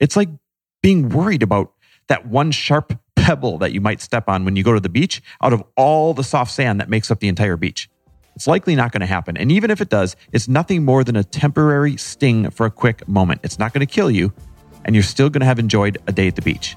It's like being worried about that one sharp pebble that you might step on when you go to the beach out of all the soft sand that makes up the entire beach. It's likely not going to happen. And even if it does, it's nothing more than a temporary sting for a quick moment. It's not going to kill you, and you're still going to have enjoyed a day at the beach.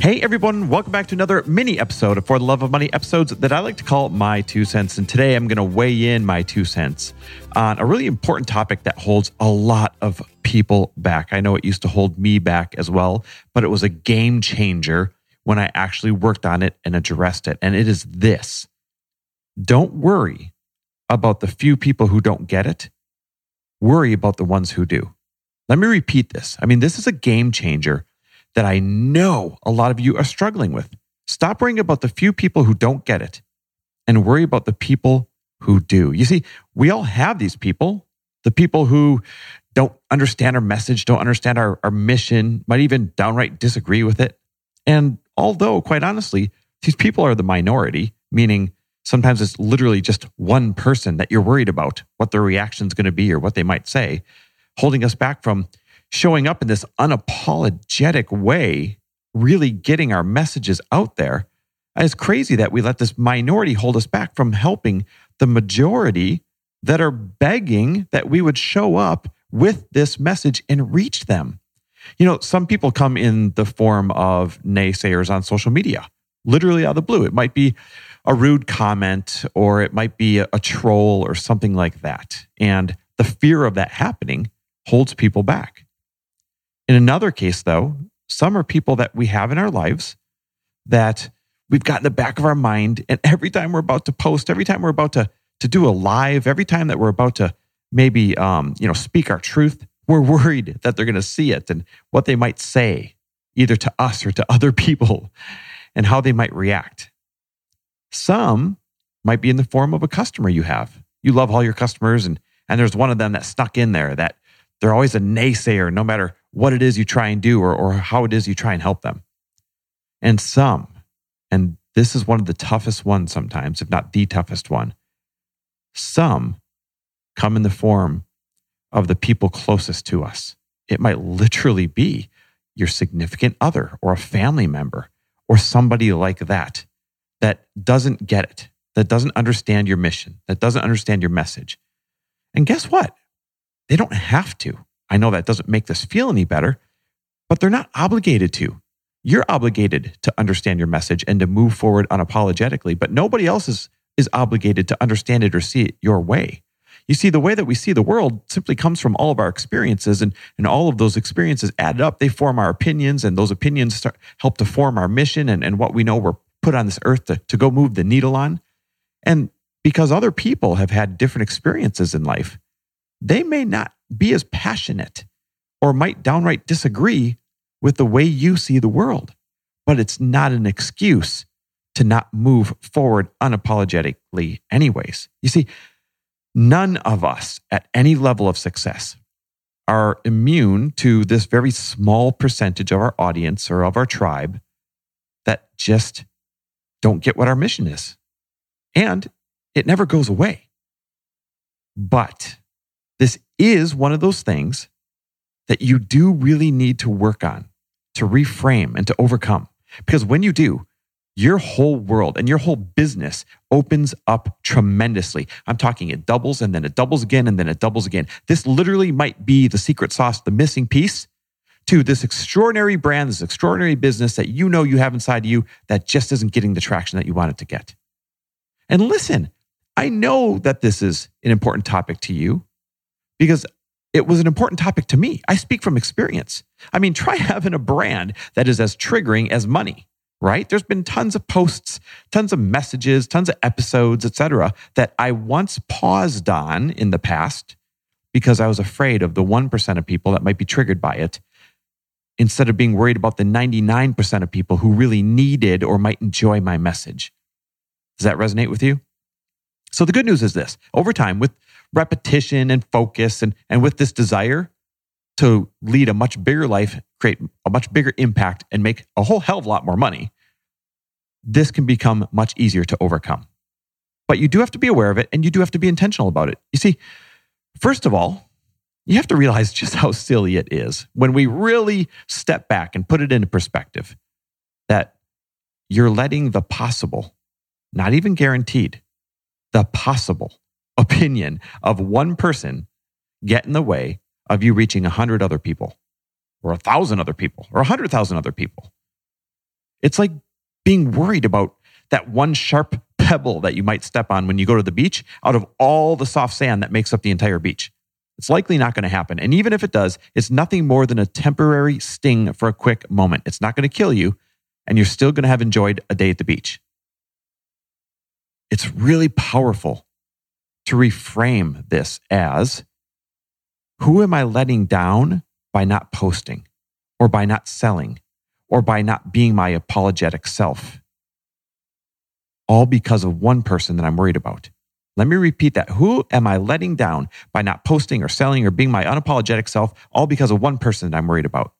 Hey everyone, welcome back to another mini episode of For the Love of Money episodes that I like to call My Two Cents. And today I'm going to weigh in my two cents on a really important topic that holds a lot of people back. I know it used to hold me back as well, but it was a game changer when I actually worked on it and addressed it. And it is this don't worry about the few people who don't get it, worry about the ones who do. Let me repeat this. I mean, this is a game changer that I know a lot of you are struggling with. Stop worrying about the few people who don't get it and worry about the people who do. You see, we all have these people, the people who don't understand our message, don't understand our, our mission, might even downright disagree with it. And although, quite honestly, these people are the minority, meaning sometimes it's literally just one person that you're worried about what their reaction is going to be or what they might say, holding us back from showing up in this unapologetic way, really getting our messages out there. It's crazy that we let this minority hold us back from helping the majority that are begging that we would show up with this message and reach them. You know, some people come in the form of naysayers on social media, literally out of the blue. It might be a rude comment or it might be a, a troll or something like that. And the fear of that happening holds people back. In another case, though, some are people that we have in our lives that we've got in the back of our mind. And every time we're about to post, every time we're about to, to do a live, every time that we're about to maybe, um, you know, speak our truth, we're worried that they're going to see it and what they might say, either to us or to other people, and how they might react. Some might be in the form of a customer you have. You love all your customers, and, and there's one of them that stuck in there that they're always a naysayer, no matter what it is you try and do or, or how it is you try and help them. And some, and this is one of the toughest ones sometimes, if not the toughest one, some come in the form of the people closest to us. It might literally be your significant other or a family member or somebody like that that doesn't get it, that doesn't understand your mission, that doesn't understand your message. And guess what? They don't have to. I know that doesn't make this feel any better, but they're not obligated to. You're obligated to understand your message and to move forward unapologetically, but nobody else is, is obligated to understand it or see it your way. You see, the way that we see the world simply comes from all of our experiences, and, and all of those experiences added up. They form our opinions, and those opinions start, help to form our mission and, and what we know we're put on this earth to, to go move the needle on. And because other people have had different experiences in life, they may not be as passionate or might downright disagree with the way you see the world. But it's not an excuse to not move forward unapologetically, anyways. You see, none of us at any level of success are immune to this very small percentage of our audience or of our tribe that just don't get what our mission is. And it never goes away. But is one of those things that you do really need to work on to reframe and to overcome. Because when you do, your whole world and your whole business opens up tremendously. I'm talking it doubles and then it doubles again and then it doubles again. This literally might be the secret sauce, the missing piece to this extraordinary brand, this extraordinary business that you know you have inside you that just isn't getting the traction that you want it to get. And listen, I know that this is an important topic to you because it was an important topic to me. I speak from experience. I mean, try having a brand that is as triggering as money, right? There's been tons of posts, tons of messages, tons of episodes, etc., that I once paused on in the past because I was afraid of the 1% of people that might be triggered by it instead of being worried about the 99% of people who really needed or might enjoy my message. Does that resonate with you? So the good news is this over time, with repetition and focus and, and with this desire to lead a much bigger life, create a much bigger impact, and make a whole hell of a lot more money, this can become much easier to overcome. But you do have to be aware of it and you do have to be intentional about it. You see, first of all, you have to realize just how silly it is when we really step back and put it into perspective that you're letting the possible, not even guaranteed, the possible opinion of one person get in the way of you reaching a hundred other people or a thousand other people or a hundred thousand other people. It's like being worried about that one sharp pebble that you might step on when you go to the beach out of all the soft sand that makes up the entire beach. It's likely not going to happen. And even if it does, it's nothing more than a temporary sting for a quick moment. It's not going to kill you, and you're still going to have enjoyed a day at the beach. It's really powerful to reframe this as who am I letting down by not posting or by not selling or by not being my apologetic self? All because of one person that I'm worried about. Let me repeat that. Who am I letting down by not posting or selling or being my unapologetic self, all because of one person that I'm worried about?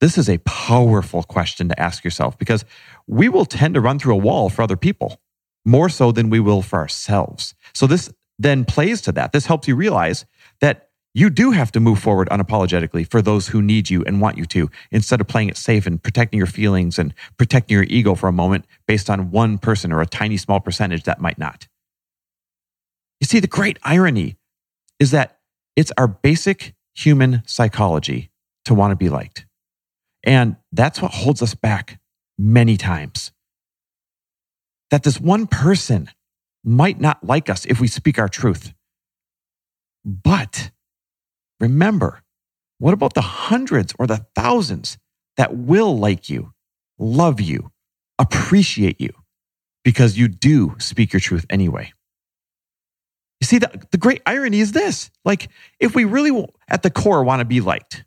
This is a powerful question to ask yourself because we will tend to run through a wall for other people more so than we will for ourselves. So this then plays to that. This helps you realize that you do have to move forward unapologetically for those who need you and want you to, instead of playing it safe and protecting your feelings and protecting your ego for a moment based on one person or a tiny small percentage that might not. You see, the great irony is that it's our basic human psychology to want to be liked. And that's what holds us back many times that this one person might not like us if we speak our truth. But remember, what about the hundreds or the thousands that will like you, love you, appreciate you because you do speak your truth anyway? You see, the, the great irony is this like, if we really at the core want to be liked,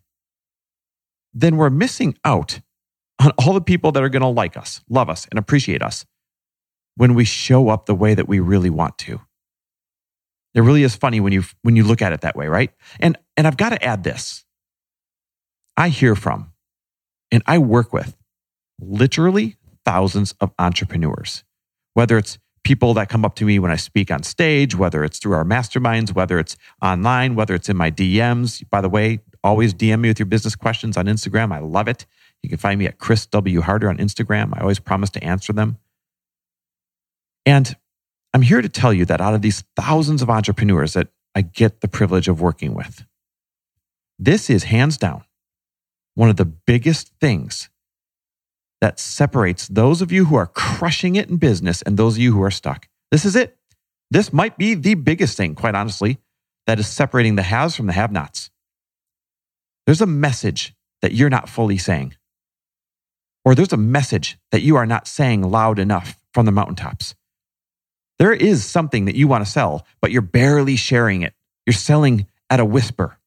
then we're missing out on all the people that are going to like us, love us, and appreciate us when we show up the way that we really want to. It really is funny when you when you look at it that way, right? And and I've got to add this. I hear from and I work with literally thousands of entrepreneurs. Whether it's people that come up to me when I speak on stage, whether it's through our masterminds, whether it's online, whether it's in my DMs. By the way, always DM me with your business questions on Instagram. I love it. You can find me at Chris W. Harder on Instagram. I always promise to answer them. And I'm here to tell you that out of these thousands of entrepreneurs that I get the privilege of working with, this is hands down one of the biggest things that separates those of you who are crushing it in business and those of you who are stuck. This is it. This might be the biggest thing, quite honestly, that is separating the haves from the have nots. There's a message that you're not fully saying, or there's a message that you are not saying loud enough from the mountaintops. There is something that you want to sell, but you're barely sharing it. You're selling at a whisper.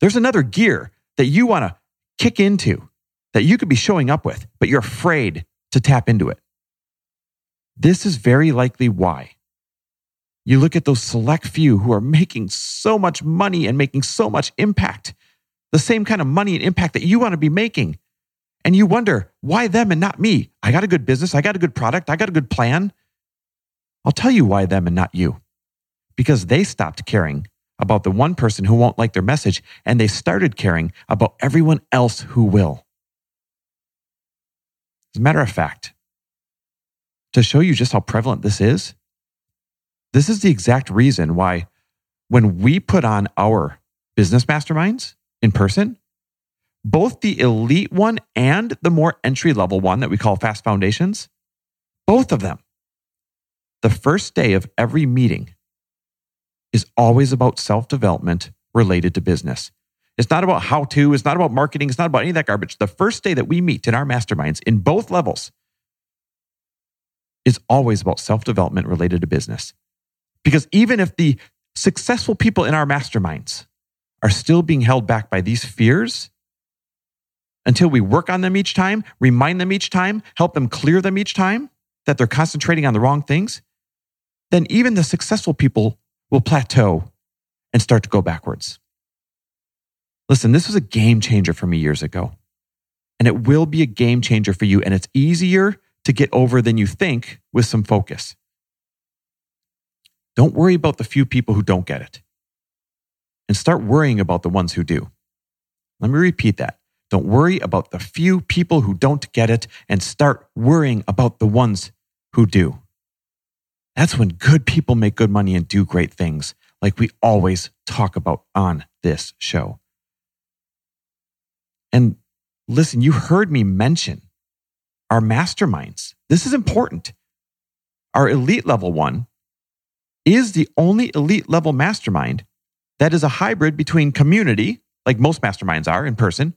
There's another gear that you want to kick into that you could be showing up with, but you're afraid to tap into it. This is very likely why. You look at those select few who are making so much money and making so much impact, the same kind of money and impact that you want to be making. And you wonder, why them and not me? I got a good business. I got a good product. I got a good plan. I'll tell you why them and not you. Because they stopped caring about the one person who won't like their message and they started caring about everyone else who will. As a matter of fact, to show you just how prevalent this is, this is the exact reason why when we put on our business masterminds in person, both the elite one and the more entry level one that we call Fast Foundations, both of them the first day of every meeting is always about self development related to business. It's not about how to, it's not about marketing, it's not about any of that garbage. The first day that we meet in our masterminds in both levels is always about self development related to business. Because even if the successful people in our masterminds are still being held back by these fears until we work on them each time, remind them each time, help them clear them each time that they're concentrating on the wrong things, then even the successful people will plateau and start to go backwards. Listen, this was a game changer for me years ago, and it will be a game changer for you. And it's easier to get over than you think with some focus. Don't worry about the few people who don't get it and start worrying about the ones who do. Let me repeat that. Don't worry about the few people who don't get it and start worrying about the ones who do. That's when good people make good money and do great things, like we always talk about on this show. And listen, you heard me mention our masterminds. This is important. Our elite level one is the only elite level mastermind that is a hybrid between community, like most masterminds are in person,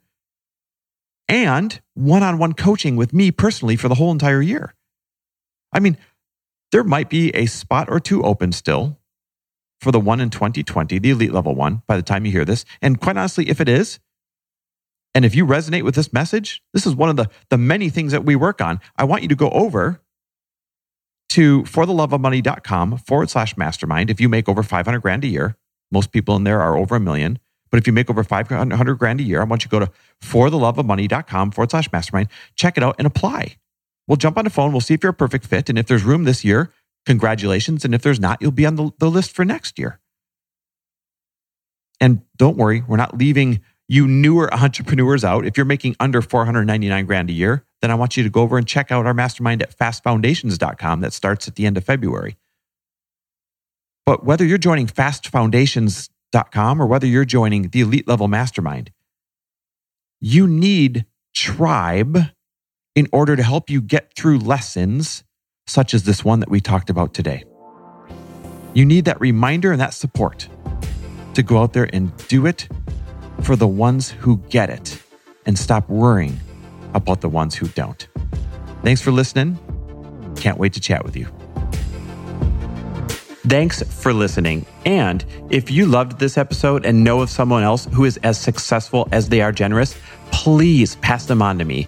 and one on one coaching with me personally for the whole entire year. I mean, there might be a spot or two open still for the one in 2020, the elite level one, by the time you hear this. And quite honestly, if it is, and if you resonate with this message, this is one of the, the many things that we work on. I want you to go over to fortheloveofmoney.com forward slash mastermind. If you make over 500 grand a year, most people in there are over a million. But if you make over 500 grand a year, I want you to go to fortheloveofmoney.com forward slash mastermind, check it out and apply. We'll jump on the phone. We'll see if you're a perfect fit. And if there's room this year, congratulations. And if there's not, you'll be on the, the list for next year. And don't worry, we're not leaving you newer entrepreneurs out. If you're making under 499 grand a year, then I want you to go over and check out our mastermind at fastfoundations.com that starts at the end of February. But whether you're joining fastfoundations.com or whether you're joining the elite level mastermind, you need tribe in order to help you get through lessons such as this one that we talked about today. You need that reminder and that support to go out there and do it for the ones who get it and stop worrying about the ones who don't. Thanks for listening. Can't wait to chat with you. Thanks for listening. And if you loved this episode and know of someone else who is as successful as they are generous, please pass them on to me.